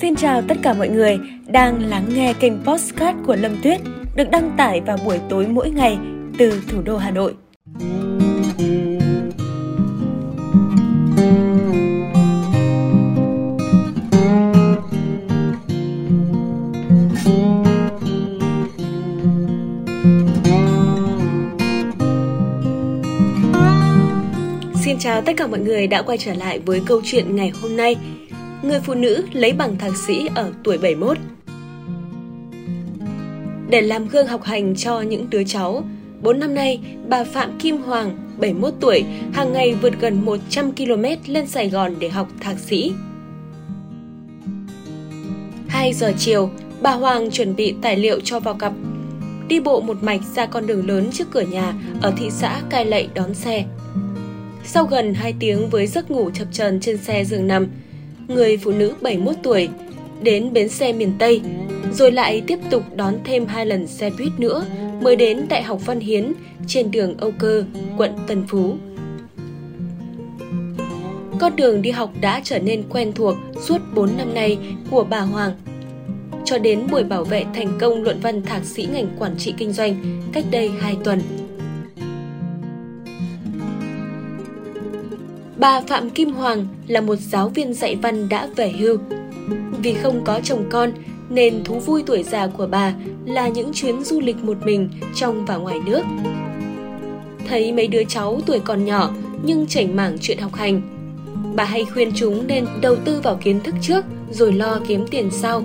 Xin chào tất cả mọi người đang lắng nghe kênh Postcard của Lâm Tuyết, được đăng tải vào buổi tối mỗi ngày từ thủ đô Hà Nội. Xin chào tất cả mọi người đã quay trở lại với câu chuyện ngày hôm nay. Người phụ nữ lấy bằng thạc sĩ ở tuổi 71. Để làm gương học hành cho những đứa cháu, 4 năm nay, bà Phạm Kim Hoàng, 71 tuổi, hàng ngày vượt gần 100 km lên Sài Gòn để học thạc sĩ. 2 giờ chiều, bà Hoàng chuẩn bị tài liệu cho vào cặp. Đi bộ một mạch ra con đường lớn trước cửa nhà ở thị xã Cai Lậy đón xe. Sau gần 2 tiếng với giấc ngủ chập chờn trên xe giường nằm, người phụ nữ 71 tuổi đến bến xe miền Tây, rồi lại tiếp tục đón thêm hai lần xe buýt nữa mới đến Đại học Văn Hiến trên đường Âu Cơ, quận Tân Phú. Con đường đi học đã trở nên quen thuộc suốt 4 năm nay của bà Hoàng. Cho đến buổi bảo vệ thành công luận văn thạc sĩ ngành quản trị kinh doanh cách đây 2 tuần. Bà Phạm Kim Hoàng là một giáo viên dạy văn đã về hưu. Vì không có chồng con nên thú vui tuổi già của bà là những chuyến du lịch một mình trong và ngoài nước. Thấy mấy đứa cháu tuổi còn nhỏ nhưng chảnh mảng chuyện học hành. Bà hay khuyên chúng nên đầu tư vào kiến thức trước rồi lo kiếm tiền sau.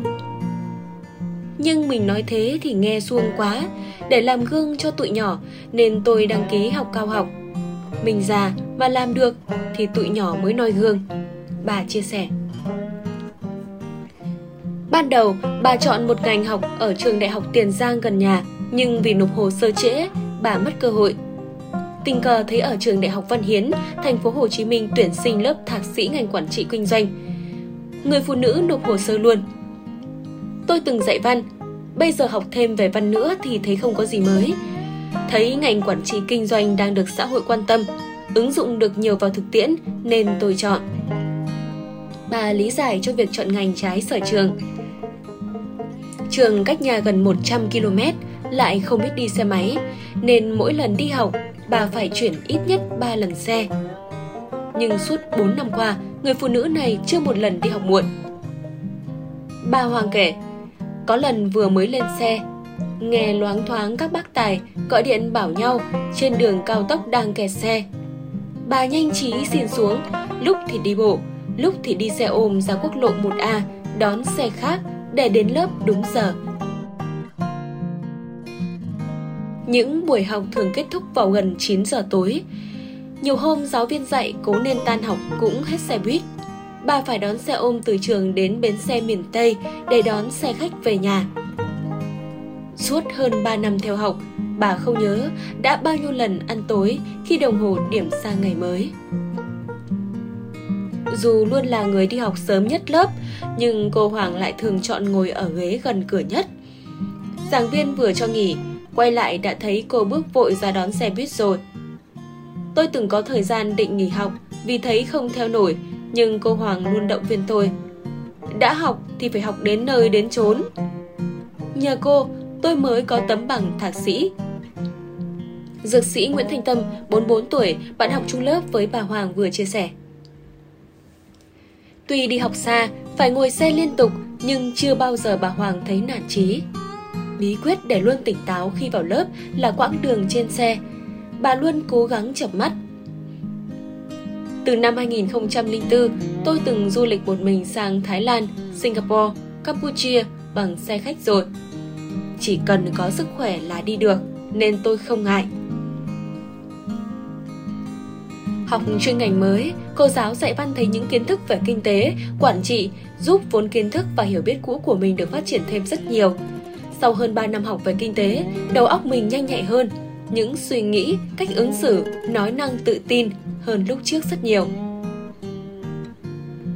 Nhưng mình nói thế thì nghe suông quá, để làm gương cho tụi nhỏ nên tôi đăng ký học cao học. Mình già mà làm được thì tụi nhỏ mới noi gương. Bà chia sẻ. Ban đầu, bà chọn một ngành học ở trường đại học Tiền Giang gần nhà, nhưng vì nộp hồ sơ trễ, bà mất cơ hội. Tình cờ thấy ở trường đại học Văn Hiến, thành phố Hồ Chí Minh tuyển sinh lớp thạc sĩ ngành quản trị kinh doanh. Người phụ nữ nộp hồ sơ luôn. Tôi từng dạy văn, bây giờ học thêm về văn nữa thì thấy không có gì mới. Thấy ngành quản trị kinh doanh đang được xã hội quan tâm, ứng dụng được nhiều vào thực tiễn nên tôi chọn. Bà lý giải cho việc chọn ngành trái sở trường. Trường cách nhà gần 100 km, lại không biết đi xe máy, nên mỗi lần đi học, bà phải chuyển ít nhất 3 lần xe. Nhưng suốt 4 năm qua, người phụ nữ này chưa một lần đi học muộn. Bà Hoàng kể, có lần vừa mới lên xe, nghe loáng thoáng các bác tài gọi điện bảo nhau trên đường cao tốc đang kẹt xe. Bà nhanh trí xin xuống, lúc thì đi bộ, lúc thì đi xe ôm ra quốc lộ 1A đón xe khác để đến lớp đúng giờ. Những buổi học thường kết thúc vào gần 9 giờ tối. Nhiều hôm giáo viên dạy cố nên tan học cũng hết xe buýt. Bà phải đón xe ôm từ trường đến bến xe miền Tây để đón xe khách về nhà. Suốt hơn 3 năm theo học, bà không nhớ đã bao nhiêu lần ăn tối khi đồng hồ điểm sang ngày mới. Dù luôn là người đi học sớm nhất lớp, nhưng cô Hoàng lại thường chọn ngồi ở ghế gần cửa nhất. Giảng viên vừa cho nghỉ, quay lại đã thấy cô bước vội ra đón xe buýt rồi. Tôi từng có thời gian định nghỉ học vì thấy không theo nổi, nhưng cô Hoàng luôn động viên tôi. Đã học thì phải học đến nơi đến chốn. Nhờ cô, tôi mới có tấm bằng thạc sĩ. Dược sĩ Nguyễn Thanh Tâm, 44 tuổi, bạn học chung lớp với bà Hoàng vừa chia sẻ. Tuy đi học xa, phải ngồi xe liên tục, nhưng chưa bao giờ bà Hoàng thấy nản chí. Bí quyết để luôn tỉnh táo khi vào lớp là quãng đường trên xe. Bà luôn cố gắng chập mắt. Từ năm 2004, tôi từng du lịch một mình sang Thái Lan, Singapore, Campuchia bằng xe khách rồi. Chỉ cần có sức khỏe là đi được, nên tôi không ngại. Học chuyên ngành mới, cô giáo dạy văn thấy những kiến thức về kinh tế, quản trị giúp vốn kiến thức và hiểu biết cũ của mình được phát triển thêm rất nhiều. Sau hơn 3 năm học về kinh tế, đầu óc mình nhanh nhạy hơn, những suy nghĩ, cách ứng xử, nói năng tự tin hơn lúc trước rất nhiều.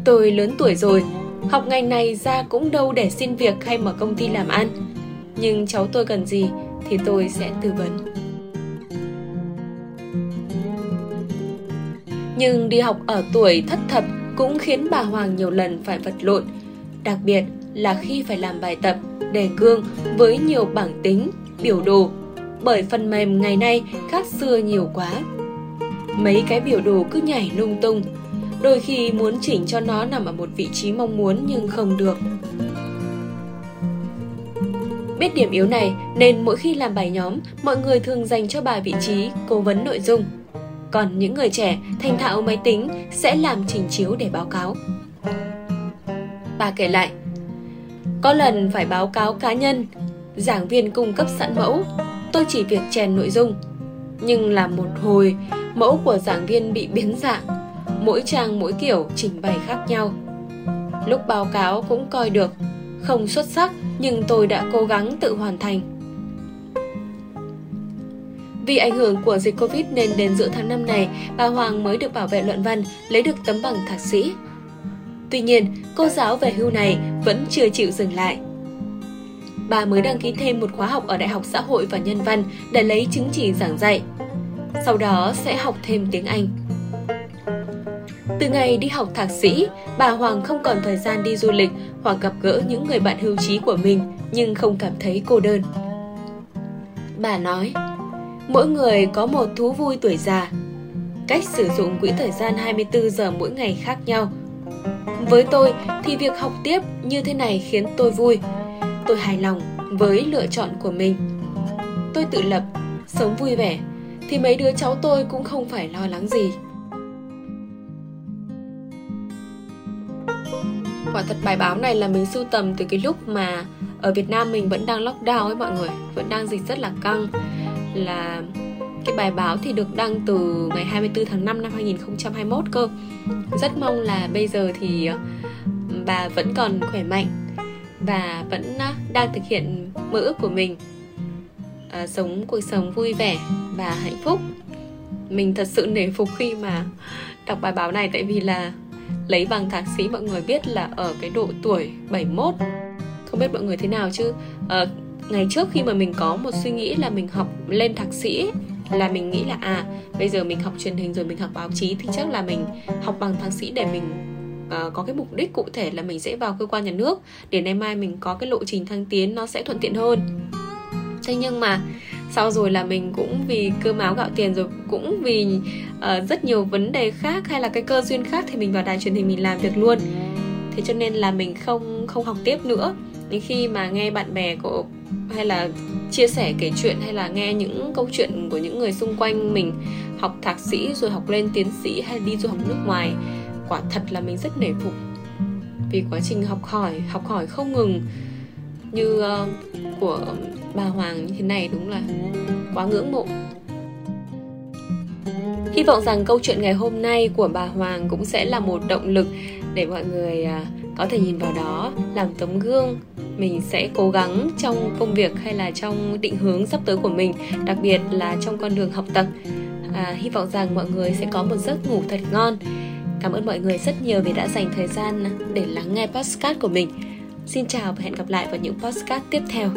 Tôi lớn tuổi rồi, học ngành này ra cũng đâu để xin việc hay mở công ty làm ăn. Nhưng cháu tôi cần gì thì tôi sẽ tư vấn. Nhưng đi học ở tuổi thất thập cũng khiến bà Hoàng nhiều lần phải vật lộn. đặc biệt là khi phải làm bài tập, đề cương với nhiều bảng tính, biểu đồ, bởi phần mềm ngày nay khác xưa nhiều quá. Mấy cái biểu đồ cứ nhảy lung tung, đôi khi muốn chỉnh cho nó nằm ở một vị trí mong muốn nhưng không được. Biết điểm yếu này nên mỗi khi làm bài nhóm, mọi người thường dành cho bà vị trí cố vấn nội dung. Còn những người trẻ thành thạo máy tính sẽ làm trình chiếu để báo cáo. Bà kể lại, có lần phải báo cáo cá nhân, giảng viên cung cấp sẵn mẫu, tôi chỉ việc chèn nội dung. Nhưng là một hồi, mẫu của giảng viên bị biến dạng, mỗi trang mỗi kiểu trình bày khác nhau. Lúc báo cáo cũng coi được, không xuất sắc nhưng tôi đã cố gắng tự hoàn thành. Vì ảnh hưởng của dịch Covid nên đến giữa tháng 5 này, bà Hoàng mới được bảo vệ luận văn, lấy được tấm bằng thạc sĩ. Tuy nhiên, cô giáo về hưu này vẫn chưa chịu dừng lại. Bà mới đăng ký thêm một khóa học ở Đại học Xã hội và Nhân văn để lấy chứng chỉ giảng dạy. Sau đó sẽ học thêm tiếng Anh. Từ ngày đi học thạc sĩ, bà Hoàng không còn thời gian đi du lịch hoặc gặp gỡ những người bạn hưu trí của mình nhưng không cảm thấy cô đơn. Bà nói, mỗi người có một thú vui tuổi già. Cách sử dụng quỹ thời gian 24 giờ mỗi ngày khác nhau. Với tôi thì việc học tiếp như thế này khiến tôi vui. Tôi hài lòng với lựa chọn của mình. Tôi tự lập, sống vui vẻ thì mấy đứa cháu tôi cũng không phải lo lắng gì. Quả thật bài báo này là mình sưu tầm từ cái lúc mà ở Việt Nam mình vẫn đang lockdown ấy mọi người, vẫn đang dịch rất là căng. Là cái bài báo thì được đăng từ ngày 24 tháng 5 năm 2021 cơ. Rất mong là bây giờ thì ờ, bà vẫn còn khỏe mạnh và vẫn ờ, đang thực hiện mơ ước của mình. À, sống cuộc sống vui vẻ và hạnh phúc. Mình thật sự nể phục khi mà đọc bài báo này tại vì là lấy bằng thạc sĩ mọi người biết là ở cái độ tuổi 71 không biết mọi người thế nào chứ? À, ngày trước khi mà mình có một suy nghĩ là mình học lên thạc sĩ là mình nghĩ là à bây giờ mình học truyền hình rồi mình học báo chí thì chắc là mình học bằng thạc sĩ để mình uh, có cái mục đích cụ thể là mình sẽ vào cơ quan nhà nước. Để nay mai mình có cái lộ trình thăng tiến nó sẽ thuận tiện hơn. Thế nhưng mà sau rồi là mình cũng vì cơm áo gạo tiền rồi cũng vì uh, rất nhiều vấn đề khác hay là cái cơ duyên khác thì mình vào đài truyền hình mình làm việc luôn. Thế cho nên là mình không không học tiếp nữa. Đến khi mà nghe bạn bè của hay là chia sẻ kể chuyện hay là nghe những câu chuyện của những người xung quanh mình học thạc sĩ rồi học lên tiến sĩ hay đi du học nước ngoài quả thật là mình rất nể phục. Vì quá trình học hỏi học hỏi không ngừng như uh, của bà Hoàng như thế này đúng là quá ngưỡng mộ. Hy vọng rằng câu chuyện ngày hôm nay của bà Hoàng cũng sẽ là một động lực để mọi người uh, có thể nhìn vào đó làm tấm gương. Mình sẽ cố gắng trong công việc hay là trong định hướng sắp tới của mình đặc biệt là trong con đường học tập. À, hy vọng rằng mọi người sẽ có một giấc ngủ thật ngon. Cảm ơn mọi người rất nhiều vì đã dành thời gian để lắng nghe podcast của mình xin chào và hẹn gặp lại vào những podcast tiếp theo.